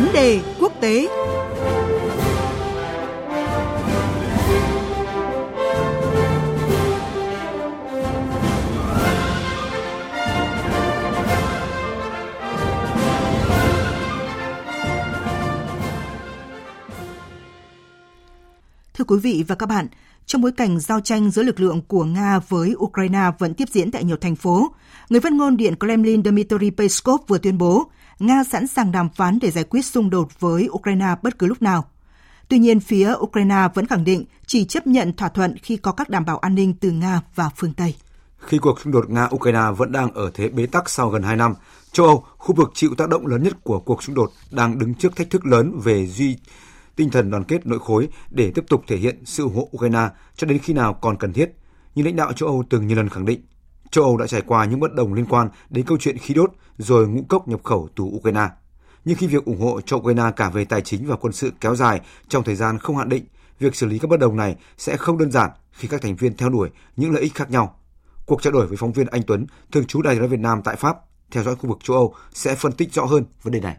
Vấn đề quốc tế. Thưa quý vị và các bạn, trong bối cảnh giao tranh giữa lực lượng của Nga với Ukraine vẫn tiếp diễn tại nhiều thành phố, người phát ngôn Điện Kremlin Dmitry Peskov vừa tuyên bố Nga sẵn sàng đàm phán để giải quyết xung đột với Ukraine bất cứ lúc nào. Tuy nhiên, phía Ukraine vẫn khẳng định chỉ chấp nhận thỏa thuận khi có các đảm bảo an ninh từ Nga và phương Tây. Khi cuộc xung đột Nga-Ukraine vẫn đang ở thế bế tắc sau gần 2 năm, châu Âu, khu vực chịu tác động lớn nhất của cuộc xung đột, đang đứng trước thách thức lớn về duy tinh thần đoàn kết nội khối để tiếp tục thể hiện sự ủng hộ Ukraine cho đến khi nào còn cần thiết. Như lãnh đạo châu Âu từng nhiều lần khẳng định, châu Âu đã trải qua những bất đồng liên quan đến câu chuyện khí đốt rồi ngũ cốc nhập khẩu từ Ukraine. Nhưng khi việc ủng hộ cho Ukraine cả về tài chính và quân sự kéo dài trong thời gian không hạn định, việc xử lý các bất đồng này sẽ không đơn giản khi các thành viên theo đuổi những lợi ích khác nhau. Cuộc trao đổi với phóng viên Anh Tuấn, thường trú Đài tiếng Việt Nam tại Pháp, theo dõi khu vực châu Âu sẽ phân tích rõ hơn vấn đề này.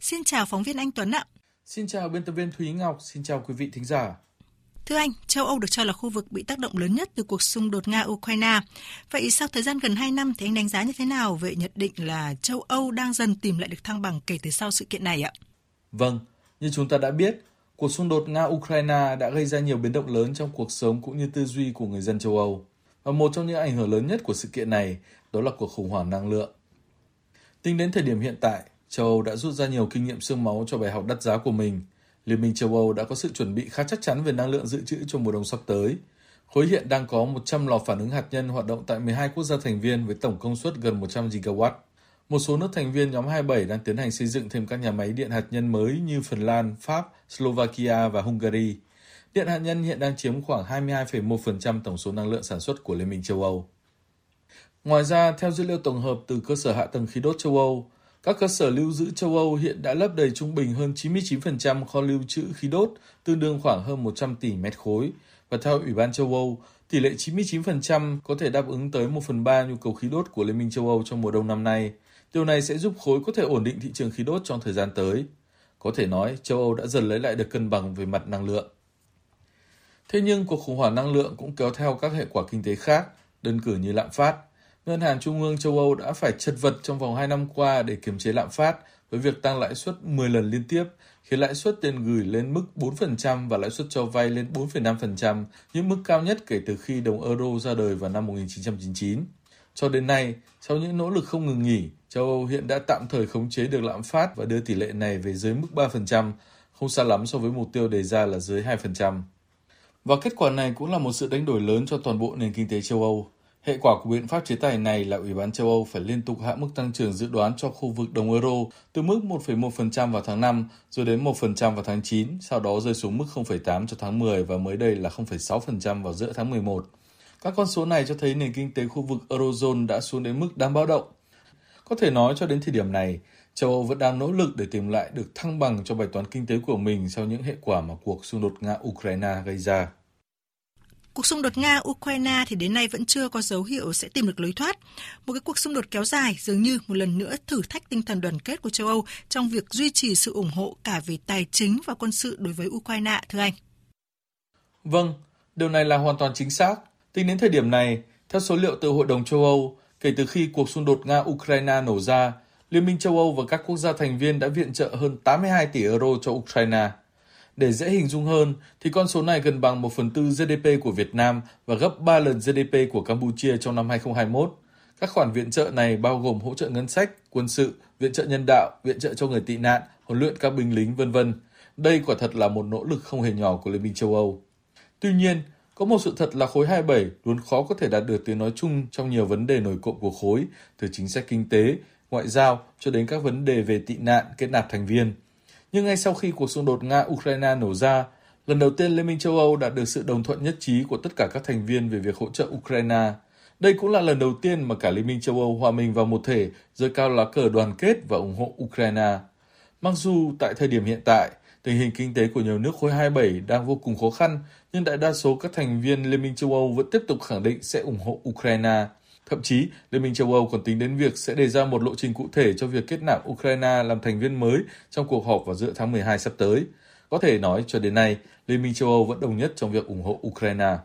Xin chào phóng viên Anh Tuấn ạ. Xin chào biên tập viên Thúy Ngọc, xin chào quý vị thính giả. Thưa anh, châu Âu được cho là khu vực bị tác động lớn nhất từ cuộc xung đột Nga-Ukraine. Vậy sau thời gian gần 2 năm thì anh đánh giá như thế nào về nhận định là châu Âu đang dần tìm lại được thăng bằng kể từ sau sự kiện này ạ? Vâng, như chúng ta đã biết, cuộc xung đột Nga-Ukraine đã gây ra nhiều biến động lớn trong cuộc sống cũng như tư duy của người dân châu Âu. Và một trong những ảnh hưởng lớn nhất của sự kiện này đó là cuộc khủng hoảng năng lượng. Tính đến thời điểm hiện tại, châu Âu đã rút ra nhiều kinh nghiệm xương máu cho bài học đắt giá của mình. Liên minh châu Âu đã có sự chuẩn bị khá chắc chắn về năng lượng dự trữ cho mùa đông sắp tới. Khối hiện đang có 100 lò phản ứng hạt nhân hoạt động tại 12 quốc gia thành viên với tổng công suất gần 100 gigawatt. Một số nước thành viên nhóm 27 đang tiến hành xây dựng thêm các nhà máy điện hạt nhân mới như Phần Lan, Pháp, Slovakia và Hungary. Điện hạt nhân hiện đang chiếm khoảng 22,1% tổng số năng lượng sản xuất của Liên minh châu Âu. Ngoài ra, theo dữ liệu tổng hợp từ cơ sở hạ tầng khí đốt châu Âu, các cơ sở lưu giữ châu Âu hiện đã lấp đầy trung bình hơn 99% kho lưu trữ khí đốt, tương đương khoảng hơn 100 tỷ mét khối. Và theo Ủy ban châu Âu, tỷ lệ 99% có thể đáp ứng tới 1 phần 3 nhu cầu khí đốt của Liên minh châu Âu trong mùa đông năm nay. Điều này sẽ giúp khối có thể ổn định thị trường khí đốt trong thời gian tới. Có thể nói, châu Âu đã dần lấy lại được cân bằng về mặt năng lượng. Thế nhưng cuộc khủng hoảng năng lượng cũng kéo theo các hệ quả kinh tế khác, đơn cử như lạm phát, Ngân hàng Trung ương châu Âu đã phải chật vật trong vòng 2 năm qua để kiềm chế lạm phát với việc tăng lãi suất 10 lần liên tiếp, khiến lãi suất tiền gửi lên mức 4% và lãi suất cho vay lên 4,5%, những mức cao nhất kể từ khi đồng euro ra đời vào năm 1999. Cho đến nay, sau những nỗ lực không ngừng nghỉ, châu Âu hiện đã tạm thời khống chế được lạm phát và đưa tỷ lệ này về dưới mức 3%, không xa lắm so với mục tiêu đề ra là dưới 2%. Và kết quả này cũng là một sự đánh đổi lớn cho toàn bộ nền kinh tế châu Âu. Hệ quả của biện pháp chế tài này là Ủy ban châu Âu phải liên tục hạ mức tăng trưởng dự đoán cho khu vực đồng euro từ mức 1,1% vào tháng 5 rồi đến 1% vào tháng 9, sau đó rơi xuống mức 0,8 cho tháng 10 và mới đây là 0,6% vào giữa tháng 11. Các con số này cho thấy nền kinh tế khu vực Eurozone đã xuống đến mức đáng báo động. Có thể nói cho đến thời điểm này, châu Âu vẫn đang nỗ lực để tìm lại được thăng bằng cho bài toán kinh tế của mình sau những hệ quả mà cuộc xung đột Nga-Ukraine gây ra. Cuộc xung đột Nga-Ukraine thì đến nay vẫn chưa có dấu hiệu sẽ tìm được lối thoát. Một cái cuộc xung đột kéo dài dường như một lần nữa thử thách tinh thần đoàn kết của châu Âu trong việc duy trì sự ủng hộ cả về tài chính và quân sự đối với Ukraine, thưa anh. Vâng, điều này là hoàn toàn chính xác. Tính đến thời điểm này, theo số liệu từ Hội đồng châu Âu, kể từ khi cuộc xung đột Nga-Ukraine nổ ra, Liên minh châu Âu và các quốc gia thành viên đã viện trợ hơn 82 tỷ euro cho Ukraine. Để dễ hình dung hơn, thì con số này gần bằng 1 phần tư GDP của Việt Nam và gấp 3 lần GDP của Campuchia trong năm 2021. Các khoản viện trợ này bao gồm hỗ trợ ngân sách, quân sự, viện trợ nhân đạo, viện trợ cho người tị nạn, huấn luyện các binh lính, vân vân. Đây quả thật là một nỗ lực không hề nhỏ của Liên minh châu Âu. Tuy nhiên, có một sự thật là khối 27 luôn khó có thể đạt được tiếng nói chung trong nhiều vấn đề nổi cộng của khối, từ chính sách kinh tế, ngoại giao cho đến các vấn đề về tị nạn, kết nạp thành viên – nhưng ngay sau khi cuộc xung đột Nga-Ukraine nổ ra, lần đầu tiên Liên minh châu Âu đạt được sự đồng thuận nhất trí của tất cả các thành viên về việc hỗ trợ Ukraine. Đây cũng là lần đầu tiên mà cả Liên minh châu Âu hòa mình vào một thể, giơ cao lá cờ đoàn kết và ủng hộ Ukraine. Mặc dù tại thời điểm hiện tại, tình hình kinh tế của nhiều nước khối 27 đang vô cùng khó khăn, nhưng đại đa số các thành viên Liên minh châu Âu vẫn tiếp tục khẳng định sẽ ủng hộ Ukraine. Thậm chí, Liên minh châu Âu còn tính đến việc sẽ đề ra một lộ trình cụ thể cho việc kết nạp Ukraine làm thành viên mới trong cuộc họp vào giữa tháng 12 sắp tới. Có thể nói cho đến nay, Liên minh châu Âu vẫn đồng nhất trong việc ủng hộ Ukraine.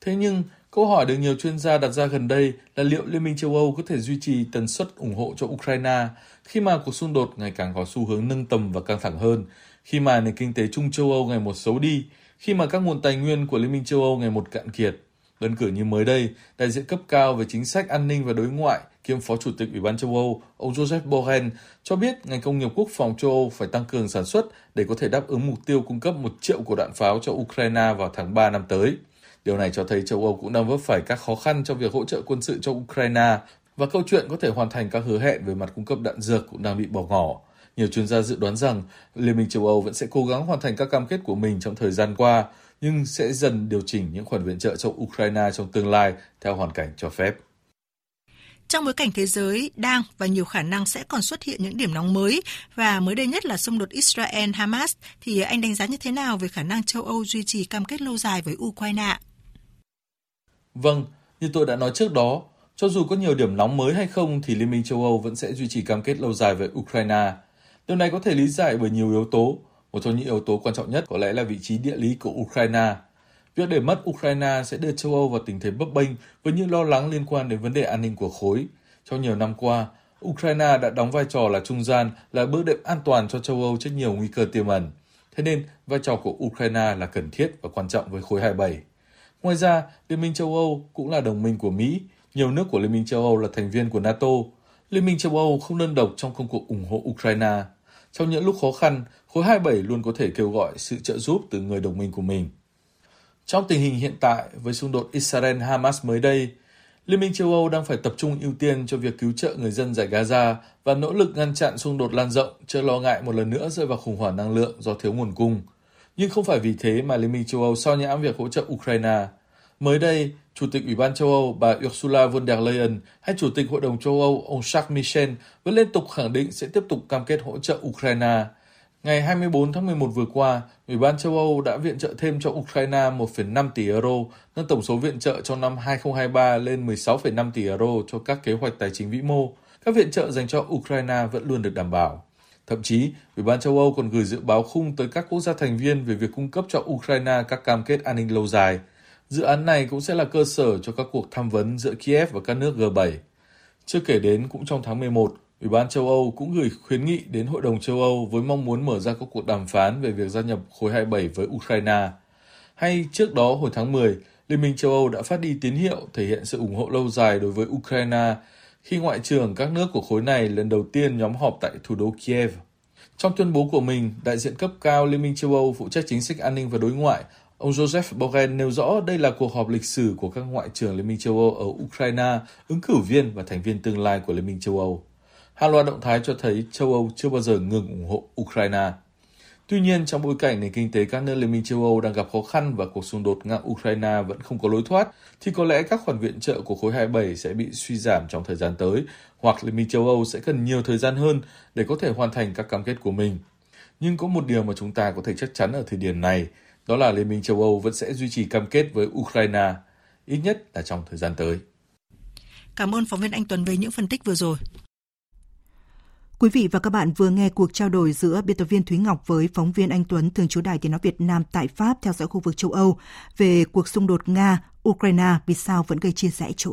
Thế nhưng, câu hỏi được nhiều chuyên gia đặt ra gần đây là liệu Liên minh châu Âu có thể duy trì tần suất ủng hộ cho Ukraine khi mà cuộc xung đột ngày càng có xu hướng nâng tầm và căng thẳng hơn, khi mà nền kinh tế chung châu Âu ngày một xấu đi, khi mà các nguồn tài nguyên của Liên minh châu Âu ngày một cạn kiệt. Đơn cử như mới đây, đại diện cấp cao về chính sách an ninh và đối ngoại kiêm phó chủ tịch Ủy ban châu Âu, ông Joseph Borrell cho biết ngành công nghiệp quốc phòng châu Âu phải tăng cường sản xuất để có thể đáp ứng mục tiêu cung cấp một triệu của đạn pháo cho Ukraine vào tháng 3 năm tới. Điều này cho thấy châu Âu cũng đang vấp phải các khó khăn trong việc hỗ trợ quân sự cho Ukraine và câu chuyện có thể hoàn thành các hứa hẹn về mặt cung cấp đạn dược cũng đang bị bỏ ngỏ. Nhiều chuyên gia dự đoán rằng Liên minh châu Âu vẫn sẽ cố gắng hoàn thành các cam kết của mình trong thời gian qua, nhưng sẽ dần điều chỉnh những khoản viện trợ cho Ukraine trong tương lai theo hoàn cảnh cho phép. Trong bối cảnh thế giới đang và nhiều khả năng sẽ còn xuất hiện những điểm nóng mới và mới đây nhất là xung đột Israel-Hamas thì anh đánh giá như thế nào về khả năng châu Âu duy trì cam kết lâu dài với Ukraine? Vâng, như tôi đã nói trước đó, cho dù có nhiều điểm nóng mới hay không thì Liên minh châu Âu vẫn sẽ duy trì cam kết lâu dài với Ukraine. Điều này có thể lý giải bởi nhiều yếu tố. Một trong những yếu tố quan trọng nhất có lẽ là vị trí địa lý của Ukraine. Việc để mất Ukraine sẽ đưa châu Âu vào tình thế bấp bênh với những lo lắng liên quan đến vấn đề an ninh của khối. Trong nhiều năm qua, Ukraine đã đóng vai trò là trung gian, là bước đệm an toàn cho châu Âu trước nhiều nguy cơ tiềm ẩn. Thế nên, vai trò của Ukraine là cần thiết và quan trọng với khối 27. Ngoài ra, Liên minh châu Âu cũng là đồng minh của Mỹ, nhiều nước của Liên minh châu Âu là thành viên của NATO. Liên minh châu Âu không đơn độc trong công cuộc ủng hộ Ukraine. Trong những lúc khó khăn, khối 27 luôn có thể kêu gọi sự trợ giúp từ người đồng minh của mình. Trong tình hình hiện tại với xung đột Israel-Hamas mới đây, Liên minh châu Âu đang phải tập trung ưu tiên cho việc cứu trợ người dân giải Gaza và nỗ lực ngăn chặn xung đột lan rộng, chưa lo ngại một lần nữa rơi vào khủng hoảng năng lượng do thiếu nguồn cung. Nhưng không phải vì thế mà Liên minh châu Âu sao nhãng việc hỗ trợ Ukraine. Mới đây, Chủ tịch Ủy ban châu Âu bà Ursula von der Leyen hay Chủ tịch Hội đồng châu Âu ông Charles Michel vẫn liên tục khẳng định sẽ tiếp tục cam kết hỗ trợ Ukraine. Ngày 24 tháng 11 vừa qua, Ủy ban châu Âu đã viện trợ thêm cho Ukraine 1,5 tỷ euro, nâng tổng số viện trợ trong năm 2023 lên 16,5 tỷ euro cho các kế hoạch tài chính vĩ mô. Các viện trợ dành cho Ukraine vẫn luôn được đảm bảo. Thậm chí, Ủy ban châu Âu còn gửi dự báo khung tới các quốc gia thành viên về việc cung cấp cho Ukraine các cam kết an ninh lâu dài. Dự án này cũng sẽ là cơ sở cho các cuộc tham vấn giữa Kiev và các nước G7. Chưa kể đến, cũng trong tháng 11, Ủy ban châu Âu cũng gửi khuyến nghị đến Hội đồng châu Âu với mong muốn mở ra các cuộc đàm phán về việc gia nhập khối 27 với Ukraine. Hay trước đó hồi tháng 10, Liên minh châu Âu đã phát đi tín hiệu thể hiện sự ủng hộ lâu dài đối với Ukraine khi ngoại trưởng các nước của khối này lần đầu tiên nhóm họp tại thủ đô Kiev. Trong tuyên bố của mình, đại diện cấp cao Liên minh châu Âu phụ trách chính sách an ninh và đối ngoại, ông Joseph Borrell nêu rõ đây là cuộc họp lịch sử của các ngoại trưởng Liên minh châu Âu ở Ukraine, ứng cử viên và thành viên tương lai của Liên minh châu Âu. Hàng loạt động thái cho thấy châu Âu chưa bao giờ ngừng ủng hộ Ukraine. Tuy nhiên, trong bối cảnh nền kinh tế các nước Liên minh châu Âu đang gặp khó khăn và cuộc xung đột Nga-Ukraine vẫn không có lối thoát, thì có lẽ các khoản viện trợ của khối 27 sẽ bị suy giảm trong thời gian tới, hoặc Liên minh châu Âu sẽ cần nhiều thời gian hơn để có thể hoàn thành các cam kết của mình. Nhưng có một điều mà chúng ta có thể chắc chắn ở thời điểm này, đó là Liên minh châu Âu vẫn sẽ duy trì cam kết với Ukraine, ít nhất là trong thời gian tới. Cảm ơn phóng viên Anh Tuấn về những phân tích vừa rồi. Quý vị và các bạn vừa nghe cuộc trao đổi giữa biên tập viên Thúy Ngọc với phóng viên Anh Tuấn, thường trú Đài Tiếng nói Việt Nam tại Pháp theo dõi khu vực châu Âu về cuộc xung đột Nga Ukraine vì sao vẫn gây chia rẽ châu